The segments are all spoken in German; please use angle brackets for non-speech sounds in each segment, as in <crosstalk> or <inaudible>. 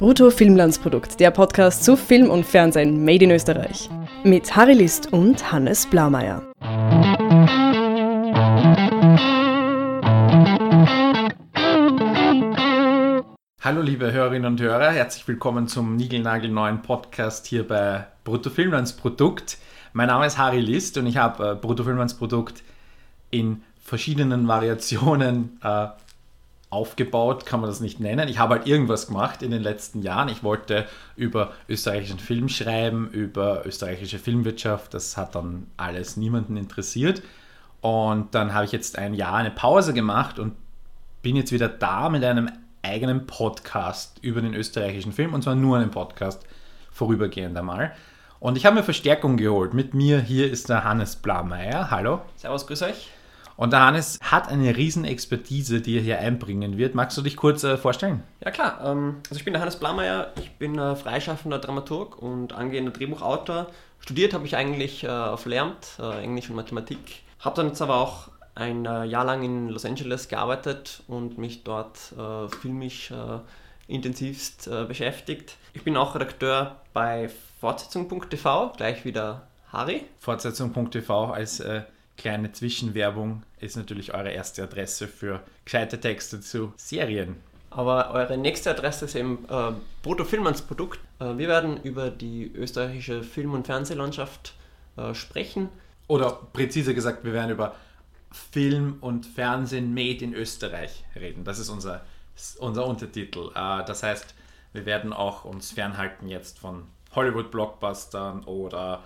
Brutto Filmlandsprodukt, der Podcast zu Film und Fernsehen made in Österreich. Mit Harry List und Hannes Blaumeier. Hallo liebe Hörerinnen und Hörer, herzlich willkommen zum niegelnagelneuen Podcast hier bei Brutto Filmlandsprodukt. Mein Name ist Harry List und ich habe äh, Brutto Filmlandsprodukt in verschiedenen Variationen äh, aufgebaut, kann man das nicht nennen. Ich habe halt irgendwas gemacht in den letzten Jahren. Ich wollte über österreichischen Film schreiben, über österreichische Filmwirtschaft. Das hat dann alles niemanden interessiert. Und dann habe ich jetzt ein Jahr eine Pause gemacht und bin jetzt wieder da mit einem eigenen Podcast über den österreichischen Film und zwar nur einen Podcast vorübergehend einmal. Und ich habe mir Verstärkung geholt. Mit mir hier ist der Hannes Blaumeier. Hallo. Servus, grüß euch. Und der Hannes hat eine riesen Expertise, die er hier einbringen wird. Magst du dich kurz äh, vorstellen? Ja klar, ähm, also ich bin der Hannes Blaumeier, ich bin äh, freischaffender Dramaturg und angehender Drehbuchautor. Studiert habe ich eigentlich äh, auf Lehramt, Englisch und Mathematik. Habe dann jetzt aber auch ein Jahr lang in Los Angeles gearbeitet und mich dort filmisch intensivst beschäftigt. Ich bin auch Redakteur bei Fortsetzung.tv, gleich wieder Harry. Fortsetzung.tv als kleine Zwischenwerbung ist natürlich eure erste Adresse für gescheite Texte zu Serien. Aber eure nächste Adresse ist eben äh, Brutto Filmans Produkt. Äh, wir werden über die österreichische Film- und Fernsehlandschaft äh, sprechen. Oder präziser gesagt, wir werden über Film und Fernsehen made in Österreich reden. Das ist unser, unser Untertitel. Äh, das heißt, wir werden auch uns fernhalten jetzt von Hollywood-Blockbustern oder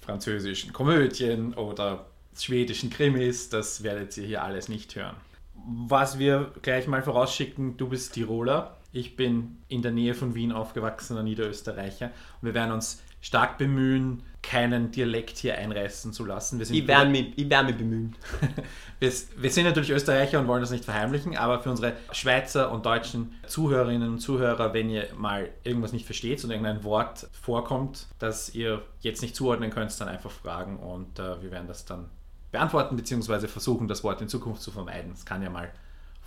französischen Komödien oder schwedischen Krimis, das werdet ihr hier alles nicht hören. Was wir gleich mal vorausschicken, du bist Tiroler, ich bin in der Nähe von Wien aufgewachsener Niederösterreicher und wir werden uns stark bemühen, keinen Dialekt hier einreißen zu lassen. Wir sind ich, werde mich, ich werde mich bemühen. <laughs> wir, wir, sind natürlich Österreicher und wollen das nicht verheimlichen, aber für unsere Schweizer und deutschen Zuhörerinnen und Zuhörer, wenn ihr mal irgendwas nicht versteht und irgendein Wort vorkommt, das ihr jetzt nicht zuordnen könnt, dann einfach fragen und äh, wir werden das dann beantworten bzw. versuchen, das Wort in Zukunft zu vermeiden. Das kann ja mal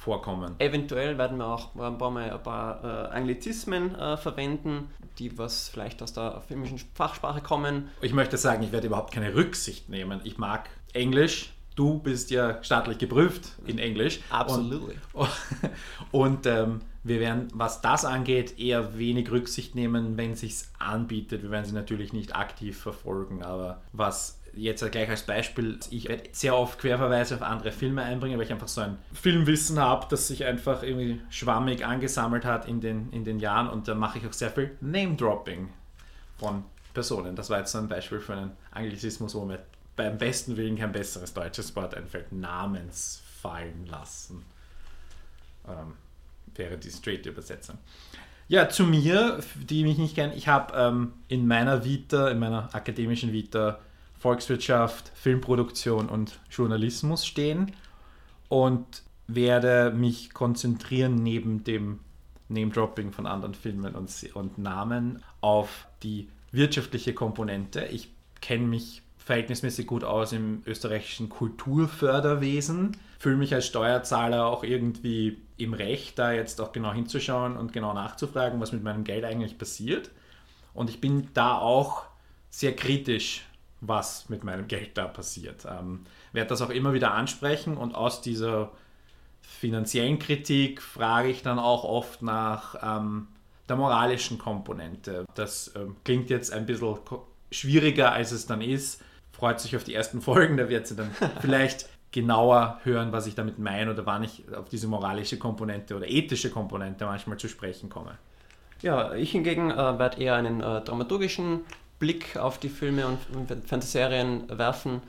vorkommen. Eventuell werden wir auch ein paar, mal ein paar äh, Anglizismen äh, verwenden, die was vielleicht aus der filmischen Fachsprache kommen. Ich möchte sagen, ich werde überhaupt keine Rücksicht nehmen. Ich mag Englisch. Du bist ja staatlich geprüft in Englisch. Absolut. Und, <laughs> und ähm, wir werden, was das angeht, eher wenig Rücksicht nehmen, wenn es sich anbietet. Wir werden sie natürlich nicht aktiv verfolgen, aber was jetzt gleich als Beispiel, ich werde sehr oft Querverweise auf andere Filme einbringen, weil ich einfach so ein Filmwissen habe, das sich einfach irgendwie schwammig angesammelt hat in den, in den Jahren und da mache ich auch sehr viel Name-Dropping von Personen. Das war jetzt so ein Beispiel für einen Anglizismus, wo mir beim besten Willen kein besseres deutsches Wort einfällt. Namens fallen lassen. Ähm, wäre die straight Übersetzung. Ja, zu mir, die mich nicht kennen, ich habe ähm, in meiner Vita, in meiner akademischen Vita Volkswirtschaft, Filmproduktion und Journalismus stehen und werde mich konzentrieren neben dem Name-Dropping von anderen Filmen und, und Namen auf die wirtschaftliche Komponente. Ich kenne mich verhältnismäßig gut aus im österreichischen Kulturförderwesen, fühle mich als Steuerzahler auch irgendwie im Recht, da jetzt auch genau hinzuschauen und genau nachzufragen, was mit meinem Geld eigentlich passiert. Und ich bin da auch sehr kritisch was mit meinem Geld da passiert. Ähm, werde das auch immer wieder ansprechen und aus dieser finanziellen Kritik frage ich dann auch oft nach ähm, der moralischen Komponente. Das ähm, klingt jetzt ein bisschen schwieriger, als es dann ist. Freut sich auf die ersten Folgen, da wird sie dann <laughs> vielleicht genauer hören, was ich damit meine oder wann ich auf diese moralische Komponente oder ethische Komponente manchmal zu sprechen komme. Ja, ich hingegen äh, werde eher einen äh, dramaturgischen Blick auf die Filme und, Fernsehserien werfen,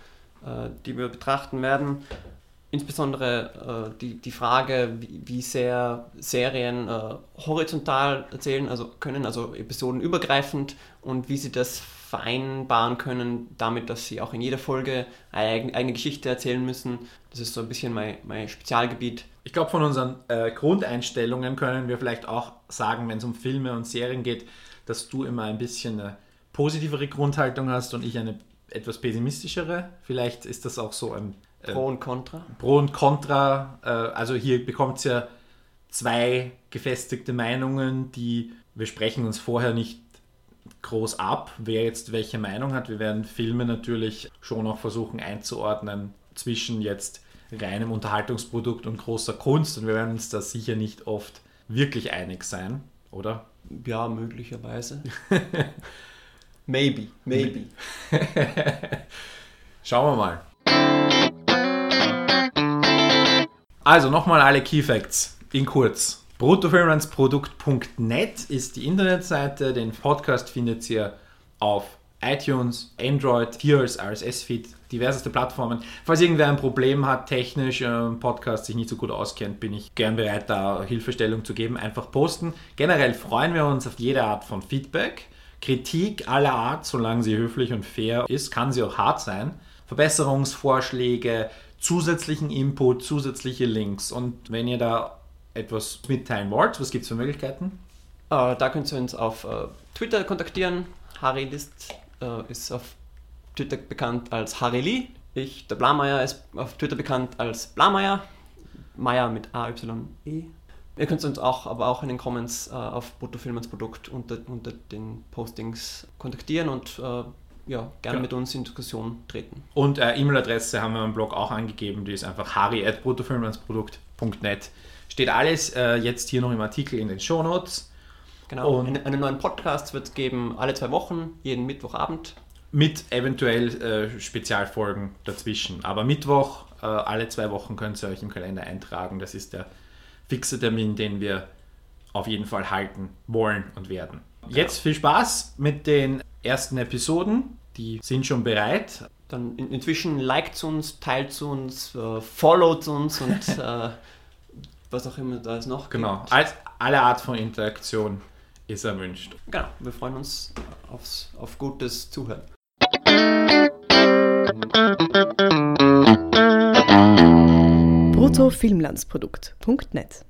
äh, die wir betrachten werden. Insbesondere äh, die, die Frage, wie, wie sehr Serien äh, horizontal erzählen, also können, also episodenübergreifend und wie sie das vereinbaren können, damit, dass sie auch in jeder Folge eine eigene Geschichte erzählen müssen. Das ist so ein bisschen mein, mein Spezialgebiet. Ich glaube, von unseren äh, Grundeinstellungen können wir vielleicht auch sagen, wenn es um Filme und Serien geht, dass du immer ein bisschen eine positivere Grundhaltung hast und ich eine etwas pessimistischere. Vielleicht ist das auch so ein äh, Pro und Contra. Pro und Contra. Äh, also hier bekommt es ja zwei gefestigte Meinungen, die wir sprechen uns vorher nicht groß ab, wer jetzt welche Meinung hat. Wir werden Filme natürlich schon auch versuchen einzuordnen zwischen jetzt reinem Unterhaltungsprodukt und großer Kunst und wir werden uns da sicher nicht oft wirklich einig sein, oder? Ja, möglicherweise. <laughs> maybe, maybe. <laughs> Schauen wir mal. Also nochmal alle Key Facts in kurz. Bruttofilmlandsprodukt.net ist die Internetseite. Den Podcast findet ihr auf iTunes, Android, hier RSS-Feed, diverseste Plattformen. Falls irgendwer ein Problem hat, technisch, äh, Podcast sich nicht so gut auskennt, bin ich gern bereit, da Hilfestellung zu geben. Einfach posten. Generell freuen wir uns auf jede Art von Feedback. Kritik aller Art, solange sie höflich und fair ist, kann sie auch hart sein. Verbesserungsvorschläge, zusätzlichen Input, zusätzliche Links. Und wenn ihr da etwas mitteilen wollt, was gibt es für Möglichkeiten? Äh, da könnt ihr uns auf äh, Twitter kontaktieren. Harry List äh, ist auf Twitter bekannt als Harry Lee. Ich, der Blameyer, ist auf Twitter bekannt als Blameyer. Meier mit A-Y-E. Ihr könnt uns auch, aber auch in den Comments äh, auf Bruttofilm Produkt unter, unter den Postings kontaktieren und äh, ja, gerne ja. mit uns in Diskussion treten. Und äh, E-Mail-Adresse haben wir im Blog auch angegeben, die ist einfach harry.bruttofilmansprodukt.net. Steht alles äh, jetzt hier noch im Artikel in den Show Notes. Genau, und einen, einen neuen Podcast wird es geben, alle zwei Wochen, jeden Mittwochabend. Mit eventuell äh, Spezialfolgen dazwischen. Aber Mittwoch, äh, alle zwei Wochen könnt ihr euch im Kalender eintragen. Das ist der fixe Termin, den wir auf jeden Fall halten wollen und werden. Jetzt viel Spaß mit den ersten Episoden. Die sind schon bereit. Dann in, inzwischen liked uns, teilt uns, äh, followt uns und <laughs> äh, was auch immer da es noch genau. gibt. Als, alle Art von Interaktion ist erwünscht. Genau, wir freuen uns aufs, auf gutes Zuhören. Bruttofilmlandsprodukt.net